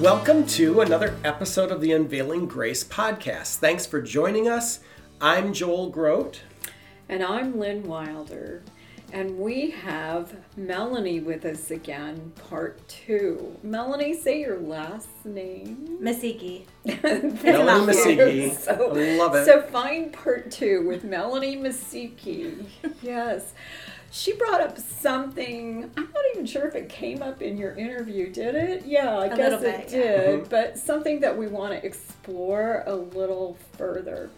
Welcome to another episode of the Unveiling Grace podcast. Thanks for joining us. I'm Joel Groat. And I'm Lynn Wilder. And we have Melanie with us again, part two. Melanie, say your last name. Masiki. Melanie Masiki. So, I love it. So find part two with Melanie Masiki. yes. She brought up something. I'm not even sure if it came up in your interview, did it? Yeah, I A guess little it bit, yeah. did. Mhm. But something that we want to explore a little further.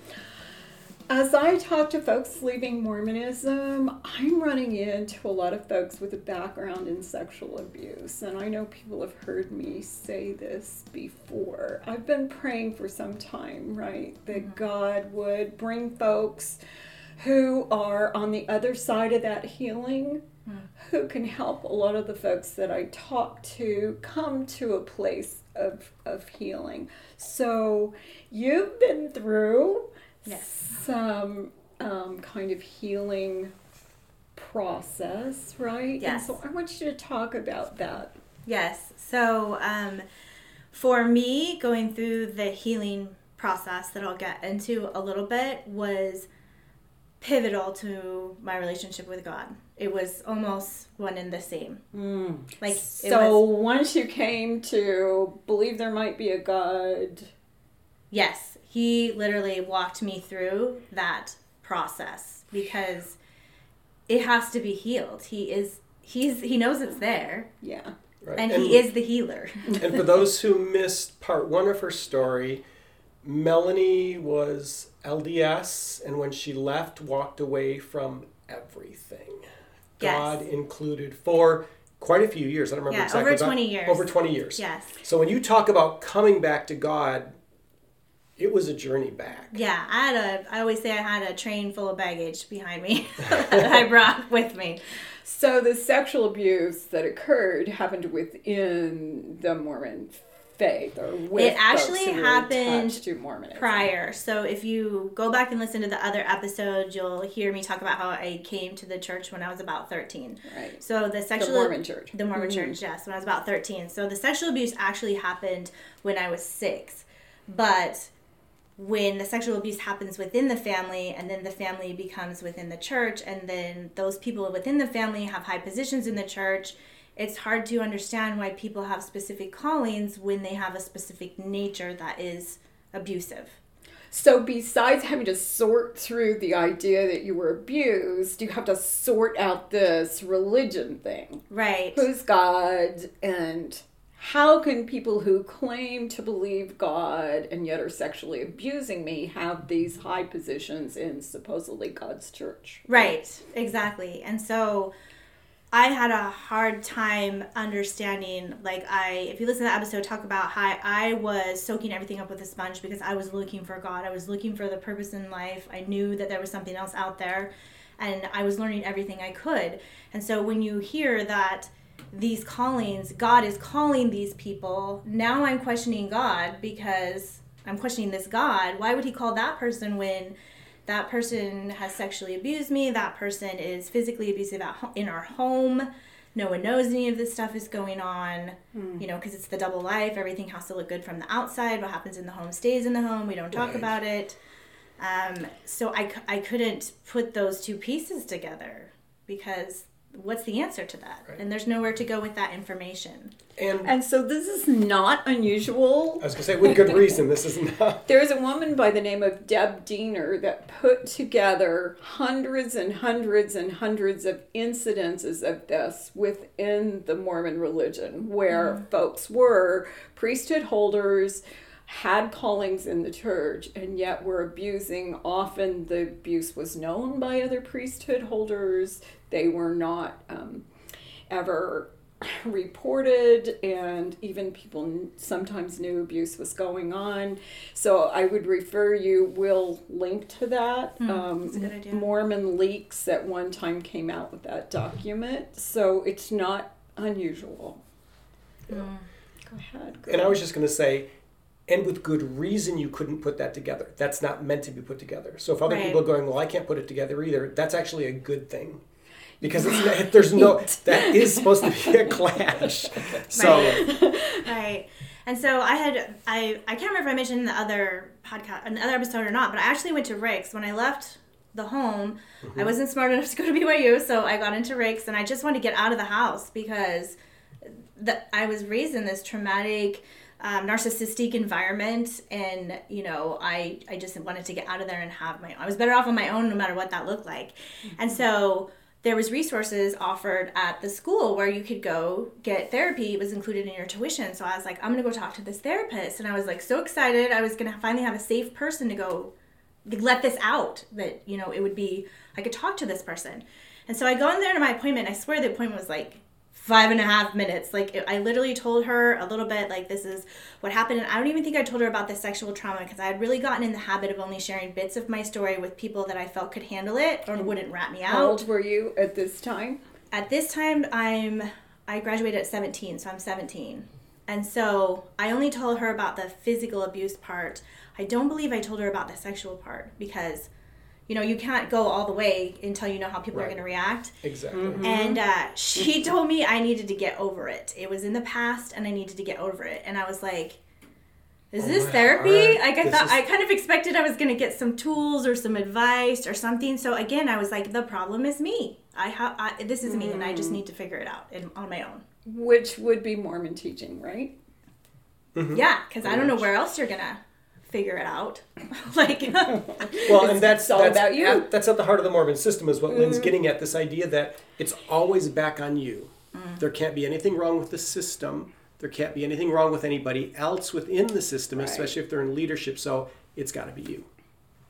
As I talk to folks leaving Mormonism, I'm running into a lot of folks with a background in sexual abuse. And I know people have heard me say this before. I've been praying for some time, right? That God would bring folks who are on the other side of that healing, who can help a lot of the folks that I talk to come to a place of, of healing. So you've been through Yes. some um, kind of healing process, right? And Yes. so I want you to talk about that. Yes. So, um, for me, going through the healing process that I'll get into a little bit was pivotal to my relationship with God. It was almost one and the same. Mm. Like, it So was, once you came to believe there might be a God, yes, he literally walked me through that process because it has to be healed. He is, he's, he knows it's there yeah. Right. and he is the healer. and for those who missed part one of her story, Melanie was LDS, and when she left, walked away from everything. Yes. God included for quite a few years. I don't remember Yeah, exactly. over about- 20 years. Over 20 years. Yes. So when you talk about coming back to God, it was a journey back. Yeah, I had a. I always say I had a train full of baggage behind me that I brought with me. So the sexual abuse that occurred happened within the Mormon faith, or with It actually happened to Mormonism. Prior, so if you go back and listen to the other episodes, you'll hear me talk about how I came to the church when I was about thirteen. Right. So the sexual The Mormon church. the Mormon Mhm. church, yes, when I was about 13. So the sexual abuse actually happened when I was six. But when the sexual abuse happens within the family and then the family becomes within the church and then those people within the family have high positions in the church, it's hard to understand why people have specific callings when they have a specific nature that is abusive. So besides having to sort through the idea that you were abused, you have to sort out this religion thing. Right. Who's God and how can people who claim to believe God and yet are sexually abusing me have these high positions in supposedly God's church? Right, exactly. And so I had a hard time understanding like I if you listen to the episode talk about how I was soaking everything up with a sponge because I was looking for God. I was looking for the purpose in life. I knew that there was something else out there and I was learning everything I could. And so when you hear that these callings, God is calling these people, now I'm questioning God because I'm questioning this God. Why would he call that person when that person has sexually abused me that person is physically abusive at ho- in our home no one knows any of this stuff is going on you know because it's the double life everything has to look good from the outside what happens in the home stays in the home we don't talk Right. about it um, so I, c- I couldn't put those two pieces together because what's the answer to that Right. and there's nowhere to go with that information And And so this is not unusual. I was going to say, with good reason, this is not. There's a woman by the name of Deb Diener that put together hundreds and hundreds and hundreds of incidences of this within the Mormon religion, where mm-hmm. folks were priesthood holders, had callings in the church, and yet were abusing. Often the abuse was known by other priesthood holders. They were not um, ever reported and even people sometimes knew abuse was going on so i would refer you we'll link to that um, that's a good idea. mormon leaks at one time came out with that document so it's not unusual Mm. go ahead And I was just going to say, and with good reason, you couldn't put that together. That's not meant to be put together. So if other Right. people are going, well, I can't put it together either, that's actually a good thing. Because there's no, that is supposed to be a clash. So, right. And so i had i i can't remember if i mentioned in the other podcast another episode or not but i actually went to Ricks. When i left the home i wasn't smart enough to go to byu so i got into Ricks and i just wanted to get out of the house because the, i was raised in this traumatic um, narcissistic environment and you know I, I just wanted to get out of there and have my i was better off on my own no matter what that looked like. And so there was resources offered at the school where you could go get therapy. It was included in your tuition. So i was like i'm gonna go talk to this therapist. And i was like so excited. I was gonna finally have a safe person to go let this out that you know it would be i could talk to this person. And so i go in there to my appointment. I swear the appointment was like five and a half minutes. Like it, i literally told her a little bit like this is what happened and i don't even think i told her about the sexual trauma because i had really gotten in the habit of only sharing bits of my story with people that i felt could handle it or mm-hmm. wouldn't rat me out. how old were you at this time? At this time i'm i graduated at 17 so i'm 17 and so i only told her about the physical abuse part. I don't believe i told her about the sexual part because you know you can't go all the way until you know how people are going to react. Exactly. Mm-hmm. and uh, she told me i needed to get over it. It was in the past and i needed to get over it. And i was like is Oh this therapy? heart. like i This thought is- i kind of expected i was going to get some tools or some advice or something. So again i was like the problem is me. I have this is me and i just mm. need to figure it out in, on my own. Which would be mormon teaching right? Mm-hmm. Yeah because i don't know where else you're going to figure it out like Well, and that's all that's about you. At, that's at the heart of the Mormon system, is what Mm-hmm. Lynn's getting at. This idea that it's always back on you. Mm. There can't be anything wrong with the system. There can't be anything wrong with anybody else within the system, Right. especially if they're in leadership. So it's got to be you.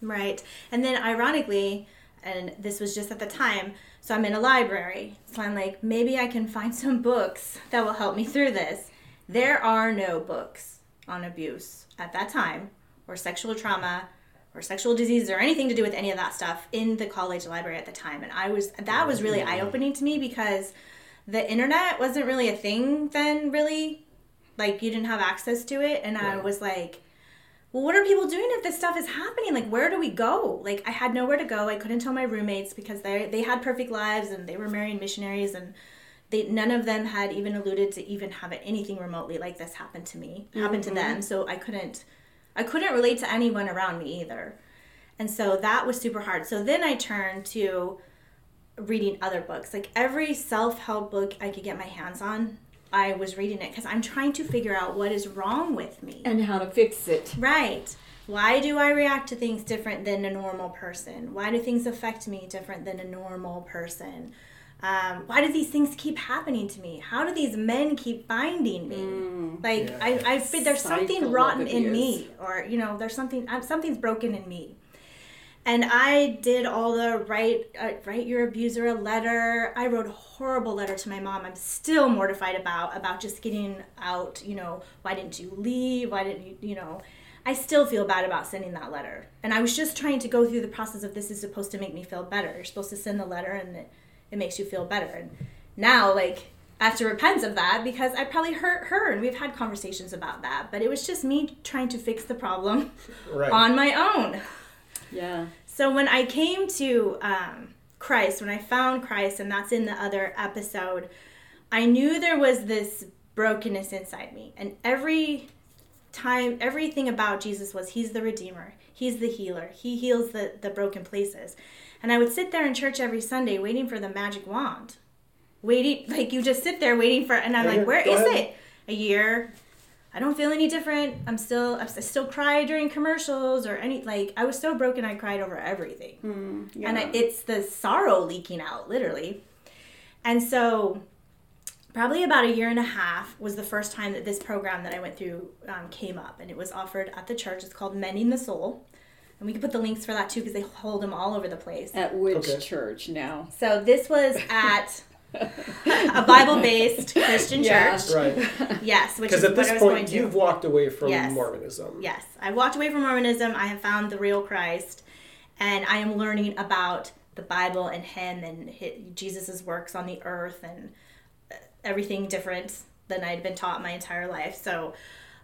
Right. And then ironically, and this was just at the time, so I'm in a library. So I'm like, maybe I can find some books that will help me through this. There are no books on abuse at that time, or sexual trauma, or sexual disease, or anything to do with any of that stuff in the college library at the time. And I was, that was really eye opening to me because the internet wasn't really a thing then, really. Like, you didn't have access to it. And I was like, well, what are people doing if this stuff is happening? Like, where do we go? Like, I had nowhere to go. I couldn't tell my roommates because they they had perfect lives and they were marrying missionaries, and they none of them had even alluded to even have anything remotely like this happen to me, happen to mm-hmm. them. So I couldn't, I couldn't relate to anyone around me either, and so that was super hard. So then I turned to reading other books, like every self help book I could get my hands on. I was reading it because I'm trying to figure out what is wrong with me. and how to fix it Right. Why do I react to things different than a normal person? Why do things affect me different than a normal person? Um, why do these things keep happening to me? How do these men keep finding me? like Yeah. I, I feel there's something rotten in abuse. me, or you know, there's something um, something's broken in me. And I did all the write uh, write your abuser a letter. I wrote a horrible letter to my mom. I'm still mortified about about just getting out. You know, why didn't you leave? Why didn't you? You know, I still feel bad about sending that letter. And I was just trying to go through the process of this is supposed to make me feel better. You're supposed to send the letter and it, it makes you feel better. And now, like, I have to repent of that because I probably hurt her, and we've had conversations about that. But it was just me trying to fix the problem Right. on my own. yeah So when I came to um, Christ, when I found Christ, and that's in the other episode, I knew there was this brokenness inside me. And every time, everything about Jesus was He's the Redeemer, He's the healer, He heals the, the broken places. And I would sit there in church every Sunday waiting for the magic wand. Waiting, like you just sit there waiting for, and I'm Yeah, like, where is ahead. it? A year, I don't feel any different. I'm still I still cry during commercials or any like I was so broken I cried over everything. Hmm, and I, it's the sorrow leaking out literally. And so probably about a year and a half was the first time that this program that I went through um, came up and it was offered at the church. It's called Mending the Soul. And we can put the links for that too because they hold them all over the place. at which Okay. church now So this was at a Bible-based Christian Yeah. church. Right. Yes, which is Because at this I point, you've walked away from Yes. Mormonism. Yes, I walked away from Mormonism. I have found the real Christ, and I am learning about the Bible and Him and hi Jesus' works on the earth and everything different than I'd been taught my entire life. So,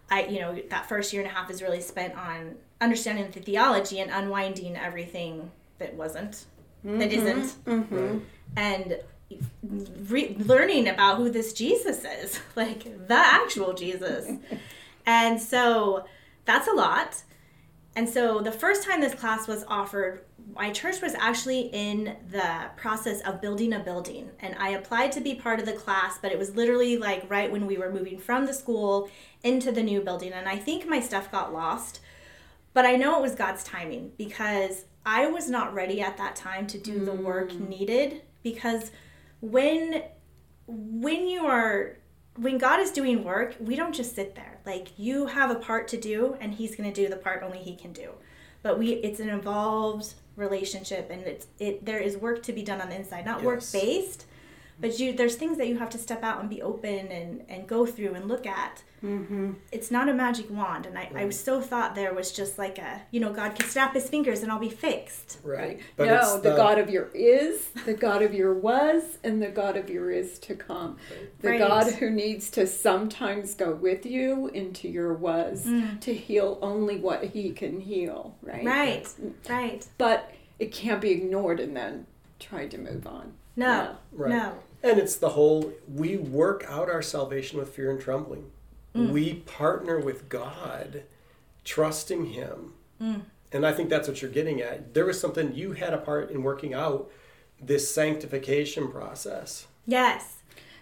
I, you know, that first year and a half is really spent on understanding the theology and unwinding everything that wasn't, that mm-hmm. isn't, Right. and re- learning about who this Jesus is, like the actual Jesus. and so that's a lot. And so the first time this class was offered, my church was actually in the process of building a building. And I applied to be part of the class, but it was literally like right when we were moving from the school into the new building. And I think my stuff got lost. But I know it was God's timing because I was not ready at that time to do the work mm. needed because when when you are when God is doing work, we don't just sit there. Like you have a part to do and he's going to do the part only he can do. But we it's an involved relationship and it's it there is work to be done on the inside, not work based, but you there's things that you have to step out and be open and and go through and look at mm-hmm. it's not a magic wand and I, I so thought there was just like a you know god can snap his fingers and i'll be fixed Right. no, the, God of your is, the God of your was, and the God of your is to come. The Right. God who needs to sometimes go with you into your was mm. to heal only what he can heal, right? right right But it can't be ignored and then tried to move on. no Right. no And it's the whole we work out our salvation with fear and trembling. Mm. We partner with God, trusting Him. Mm. And I think that's what you're getting at. There was something you had a part in working out this sanctification process. yes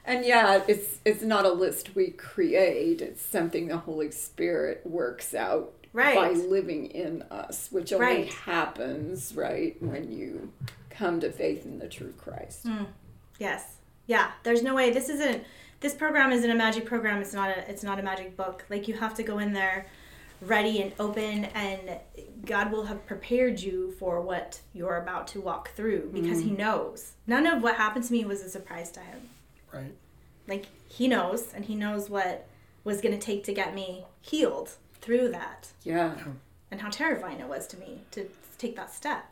And yeah, it's it's not a list we create. It's something the Holy Spirit works out Right. by living in us, which only Right. happens right when you come to faith in the true Christ. yes yeah there's no way. This isn't this program isn't a magic program. It's not a it's not a magic book. Like you have to go in there ready and open and god will have prepared you for what you're about to walk through because he mm-hmm. knows. None of what happened to me was a surprise to him. Right. like he knows and he knows what was going to take to get me healed through that. Yeah. and how terrifying it was to me to take that step.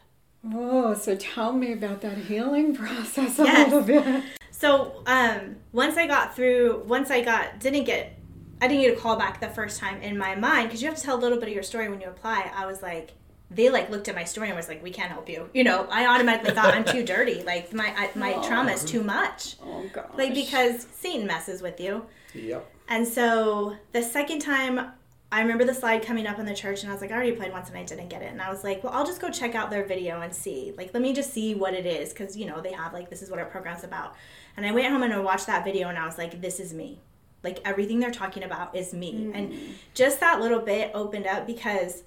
Oh, so tell me about that healing process a Yes. little bit. So um once i got through once i got didn't get i didn't get a call back the first time in my mind because you have to tell a little bit of your story when you apply i was like they like looked at my story and was like we can't help you you know i automatically thought i'm too dirty like my I, my trauma is too much Oh gosh. like because satan messes with you Yep. And so the second time, I remember the slide coming up in the church, and I was like, I already played once and I didn't get it. And I was like, well, I'll just go check out their video and see. Like, let me just see what it is, because, you know, they have, like, this is what our program's about. And I went home and I watched that video, and I was like, this is me. Like, everything they're talking about is me. And mm. just that little bit opened up because.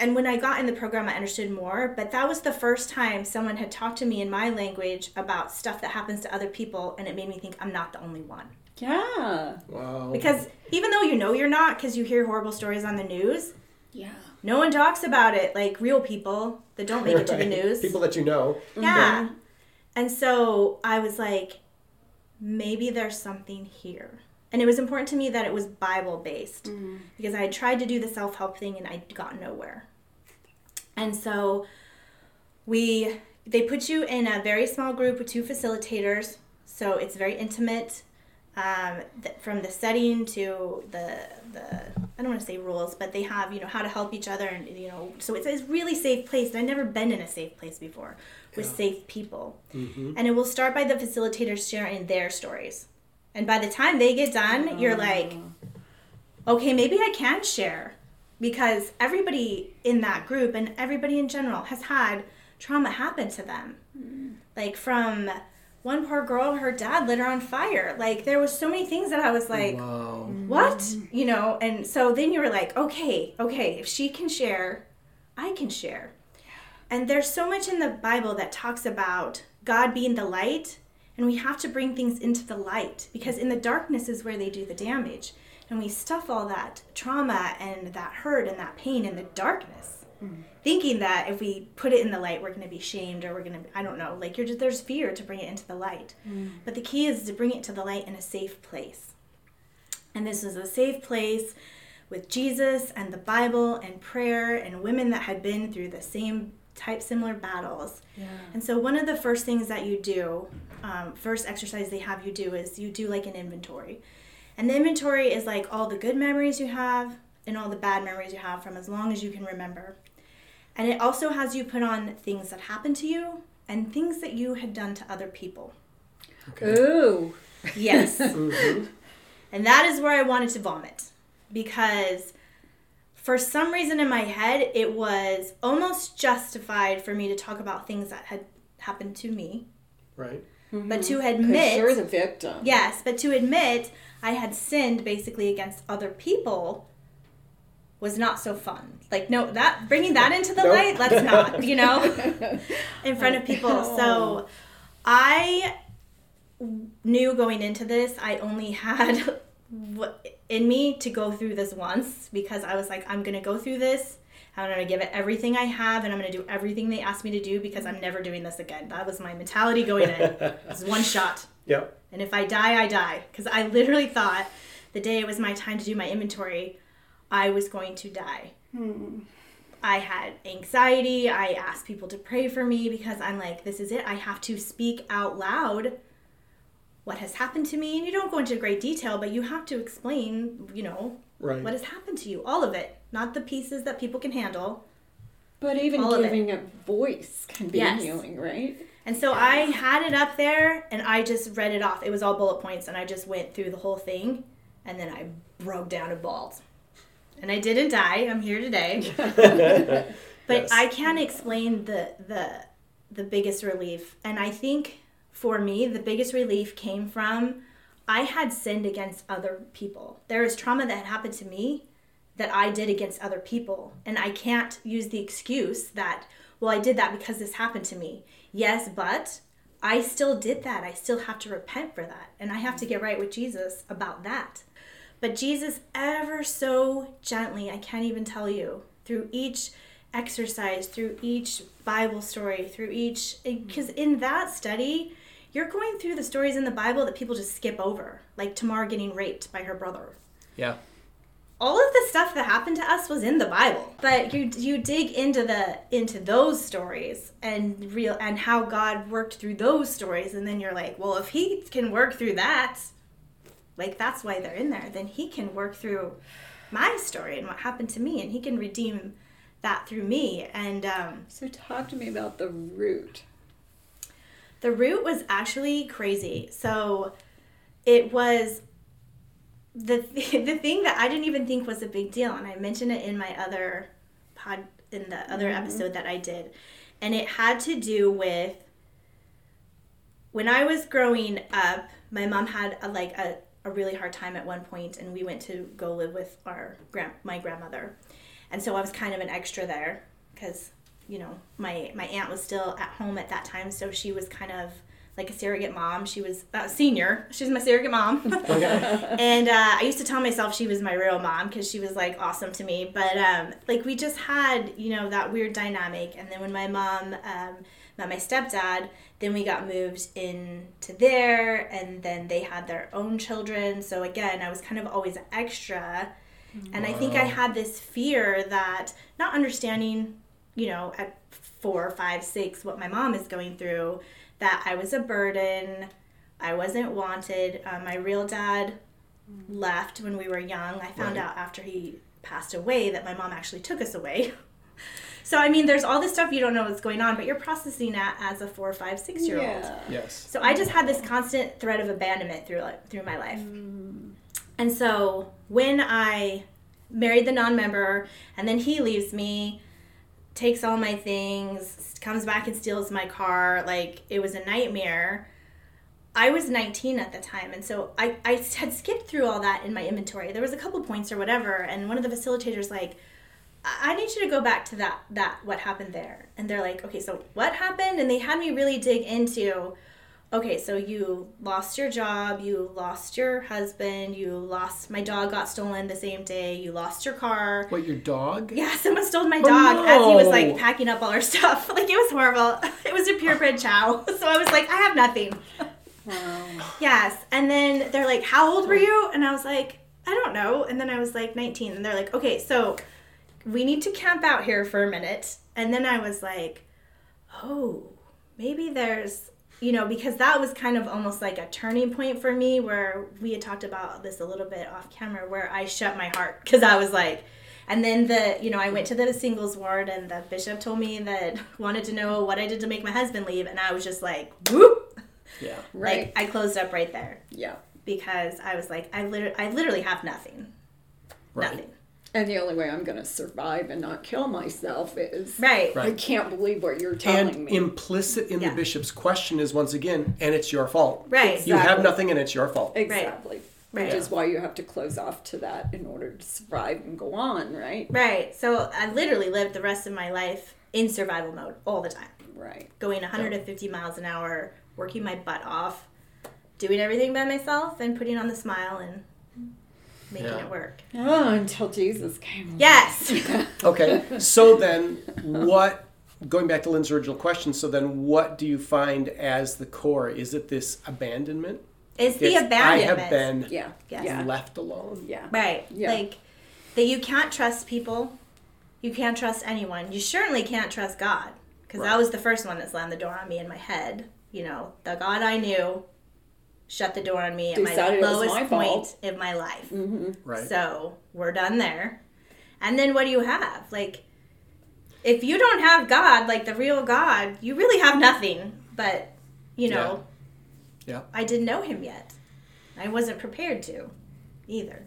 And when I got in the program, I understood more. But that was the first time someone had talked to me in my language about stuff that happens to other people, and it made me think I'm not the only one. yeah. Wow. Because even though you know you're not, because you hear horrible stories on the news, Yeah. no one talks about it like real people that don't make it to the news. People that you know. yeah. And so I was like, maybe there's something here. And it was important to me that it was Bible based because I had tried to do the self help thing and I got nowhere. And so we they put you in a very small group with two facilitators, so it's very intimate. Um, th- from the setting to the the I don't want to say rules, but they have you know how to help each other and you know so it's a really safe place. I've never been in a safe place before with safe people. Mm-hmm. And it will start by the facilitators sharing their stories. And by the time they get done, you're like, oh. okay, maybe I can share because everybody in that group and everybody in general has had trauma happen to them. Mm. Like from one poor girl, her dad lit her on fire. Like there was so many things that I was like, Wow. Mm. what? You know, and so then you were like, okay, okay, if she can share, I can share. And there's so much in the Bible that talks about God being the light, and we have to bring things into the light because in the darkness is where they do the damage. And we stuff all that trauma and that hurt and that pain in the darkness. Mm-hmm. thinking that if we put it in the light, we're going to be shamed or we're going to, I don't know, like you're just, there's fear to bring it into the light. Mm. But the key is to bring it to the light in a safe place. And this is a safe place with Jesus and the Bible and prayer and women that had been through the same type similar battles. Yeah. And so one of the first things that you do, um, first exercise they have you do is you do like an inventory. And the inventory is like all the good memories you have and all the bad memories you have from as long as you can remember. And it also has you put on things that happened to you and things that you had done to other people. Ooh. Yes. Mhm. And that is where I wanted to vomit because for some reason in my head, it was almost justified for me to talk about things that had happened to me. Right. Mm-hmm. But to admit, you're the victim. yes, but to admit I had sinned basically against other people was not so fun. Like, no, that bringing that into the Nope. light, let's not, you know, in front of oh, people. So I knew going into this, I only had what in me to go through this once because I was like, I'm gonna go through this. I'm gonna give it everything I have, and I'm gonna do everything they asked me to do because I'm never doing this again. That was my mentality going in. It was one shot. Yep. And if I die, I die. Because I literally thought the day it was my time to do my inventory, I was going to die. Hmm. I had anxiety. I asked people to pray for me because I'm like, this is it. I have to speak out loud what has happened to me. And you don't go into great detail, but you have to explain, you know, Right. what has happened to you. All of it. Not the pieces that people can handle. But even All giving a voice can be Yes. healing, right? And so I had it up there and I just read it off. It was all bullet points and I just went through the whole thing and then I broke down and bawled. And I didn't die. I'm here today. But Yes. I can't explain the the the biggest relief. And I think for me the biggest relief came from I had sinned against other people. There is trauma that happened to me that I did against other people. And I can't use the excuse that, well, I did that because this happened to me. Yes, but I still did that. I still have to repent for that. And I have to get right with Jesus about that. But Jesus, ever so gently, I can't even tell you, through each exercise, through each Bible story, through each, because in that study, you're going through the stories in the Bible that people just skip over, like Tamar getting raped by her brother Yeah. all of the stuff that happened to us was in the Bible. But you you dig into the into those stories and real and how God worked through those stories and then you're like, well, if he can work through that, like that's why they're in there, then he can work through my story and what happened to me and he can redeem that through me and um So talk to me about the root. The root was actually crazy. So it was the the thing that I didn't even think was a big deal, and I mentioned it in my other pod in the other mm-hmm. episode that I did, and it had to do with when I was growing up. My mom had a, like a, a really hard time at one point, and we went to go live with our grand my grandmother, and so I was kind of an extra there because you know my my aunt was still at home at that time, so she was kind of like a surrogate mom. She was uh, senior. She was my surrogate mom. and uh, I used to tell myself she was my real mom because she was like awesome to me. But um, like we just had you know that weird dynamic. And then when my mom um, met my stepdad, then we got moved into there, and then they had their own children. So again, I was kind of always extra. And I think I had this fear that not understanding, you know, at four, five, six, what my mom is going through, that I was a burden, I wasn't wanted. Um, my real dad left when we were young. I found Right. out after he passed away that my mom actually took us away. So I mean, there's all this stuff you don't know what's going on, but you're processing that as a four, five, six year old. Yeah. Yes. So I just had this constant thread of abandonment through like, through my life. And so when I married the non-member and then he leaves me, takes all my things, comes back and steals my car, like it was a nightmare. I was 19 at the time, and so I, I had skipped through all that in my inventory. There was a couple points or whatever, and one of the facilitators like, I I need you to go back to that that what happened there. And they're like, okay, so what happened? And they had me really dig into, okay, so you lost your job, you lost your husband, you lost my dog got stolen the same day, you lost your car. What, your dog? Yeah, someone stole my dog as he was like oh, packing up all our stuff. Like it was horrible. It was a purebred chow. So I was like, I have nothing. Wow. Yes. And then they're like, How old were you? And I was like, I don't know. And then I was like 19. And they're like, Okay, so we need to camp out here for a minute. And then I was like, Oh, maybe there's, you know, because that was kind of almost like a turning point for me where we had talked about this a little bit off camera where I shut my heart because I was like, and then the, you know, I went to the singles ward and the bishop told me that wanted to know what I did to make my husband leave. And I was just like, whoop. Yeah. Right. Like I closed up right there yeah. because I was like, I literally, I literally have nothing. Right. Nothing. And the only way I'm going to survive and not kill myself is. Right. Right. I can't believe what you're telling And me. implicit in Yeah. the bishop's question is once again, and it's your fault. Right. You have nothing and it's your fault. exactly. Right. Which is why you have to close off to that in order to survive and go on, right? Right. So I literally lived the rest of my life in survival mode all the time, Right. going 150 miles an hour, working my butt off, doing everything by myself, and putting on the smile and making Yeah. it work. Oh, until Jesus came. along. Yes. Okay, so then what, going back to Lynn's original question, so then what do you find as the core? Is it this abandonment? Is the abandonment? I have been Yeah. Yes. Yeah. left alone. Yeah. Right. Yeah. Like that you can't trust people. You can't trust anyone. You certainly can't trust God. Because Right. that was the first one that slammed the door on me in my head. You know, the God I knew shut the door on me at my Decided it was lowest my point fault. in my life. Mm-hmm. Right. So we're done there. And then what do you have? Like, if you don't have God, like the real God, you really have nothing. But, you know, Yeah. I didn't know him yet. I wasn't prepared to either.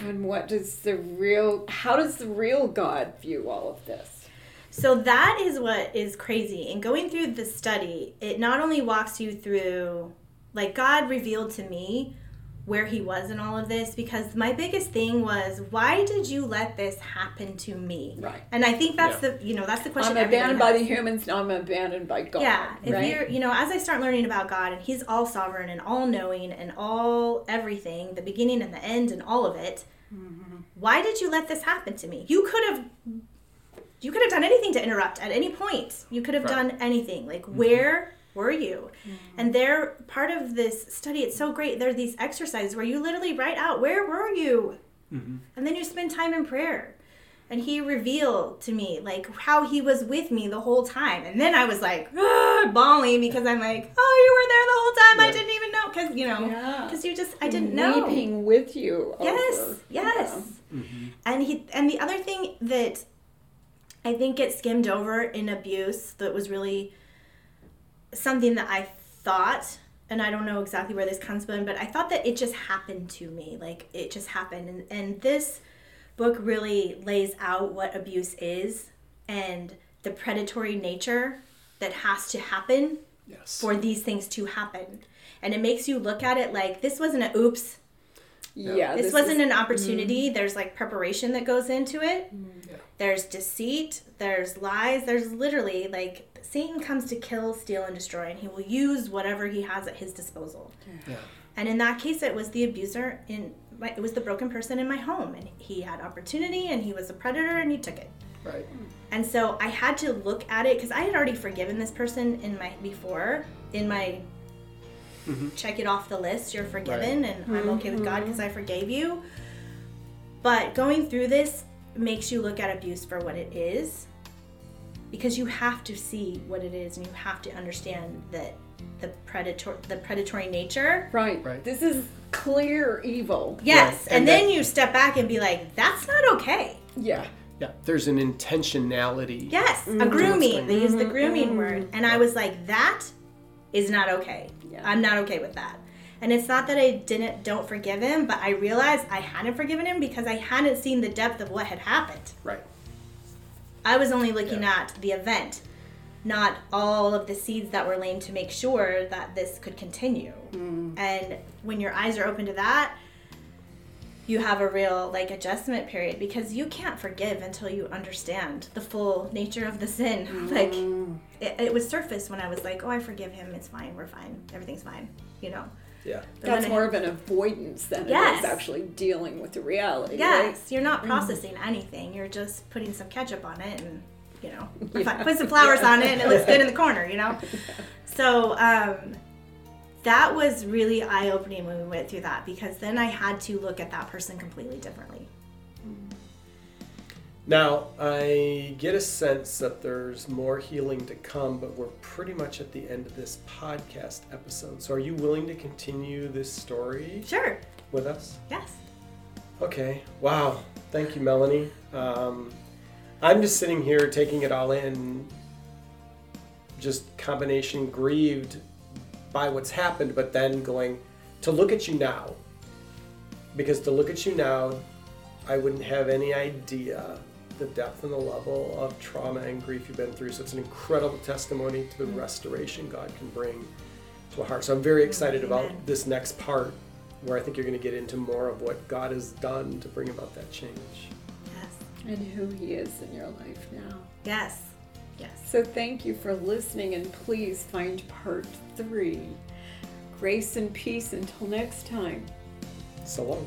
And what does the real, how does the real God view all of this? So that is what is crazy. And going through the study, it not only walks you through, like, God revealed to me where he was in all of this because my biggest thing was, why did you let this happen to me? Right. And I think that's Yeah. the, you know, that's the question. I'm abandoned by the humans, now I'm abandoned by God. Yeah, if right? you're, you know, as I start learning about God and He's all sovereign and all knowing and all everything, the beginning and the end and all of it, Mm-hmm. why did you let this happen to me? You could have, you could have done anything to interrupt at any point. You could have Right. done anything. Like, where were you? Mm-hmm. And they're part of this study. It's so great. There are these exercises where you literally write out, where were you? Mm-hmm. And then you spend time in prayer. And he revealed to me like how he was with me the whole time. And then I was like "Ah," bawling because I'm like, oh, you were there the whole time. I didn't even know because you know Yeah. because you just I didn't know. Weeping with you. Yes, over- yes. And he and the other thing that I think gets skimmed over in abuse that was really something that I thought and I don't know exactly where this comes from, but I thought that it just happened to me. Like it just happened. And, and this book really lays out what abuse is and the predatory nature that has to happen Yes. for these things to happen. And it makes you look at it like this wasn't an oops, Yeah. this, this wasn't is- an mm. opportunity. There's like preparation that goes into it. Mm. Yeah. There's deceit. There's lies. There's literally like Satan comes to kill, steal, and destroy, and he will use whatever he has at his disposal. Yeah. And in that case, it was the abuser in my, it was the broken person in my home, and he had opportunity, and he was a predator, and he took it. Right. And so I had to look at it because I had already forgiven this person in my before in my mm-hmm. check it off the list. You're forgiven, and I'm okay with God mm-hmm. because I forgave you. But going through this makes you look at abuse for what it is, because you have to see what it is, and you have to understand that the predator the predatory nature. Right. Right. This is clear evil. Yes, Right, and, and then you step back and be like, "That's not okay." Yeah. Yeah. There's an intentionality. Yes, a going grooming. They use the Mhm, grooming mhm. word. And I was like, that is not okay. Yeah. I'm not okay with that. And it's not that I didn't don't forgive him, but I realized I hadn't forgiven him because I hadn't seen the depth of what had happened. Right. I was only looking Yeah. at the event, not all of the seeds that were laid to make sure that this could continue. Mm. And when your eyes are open to that, you have a real like adjustment period because you can't forgive until you understand the full nature of the sin. Mm. Like it, it was surfaced when I was like, oh, I forgive him. It's fine. We're fine. Everything's fine. You know. Yeah. That's more of an avoidance than it Yes. is actually dealing with the reality. Yes, you're Mm-hmm. not processing anything. You're just putting some ketchup on it and, you know, put some flowers on it and it looks good in the corner, you know? So, um, that was really eye opening when we went through that because then I had to look at that person completely differently. Now, I get a sense that there's more healing to come, but we're pretty much at the end of this podcast episode. So, are you willing to continue this story Sure, with us? yes. Okay. Wow. Thank you, Melanie. Um, I'm just sitting here taking it all in, just combination grieved by what's happened, but then going to look at you now. Because to look at you now, I wouldn't have any idea the depth and the level of trauma and grief you've been through. So it's an incredible testimony to the mm-hmm. restoration God can bring to a heart. So I'm very excited about this next part where I think you're going to get into more of what God has done to bring about that change. Yes. And who he is in your life now. Yes. Yes. So thank you for listening and please find part three. Grace and peace until next time. So long.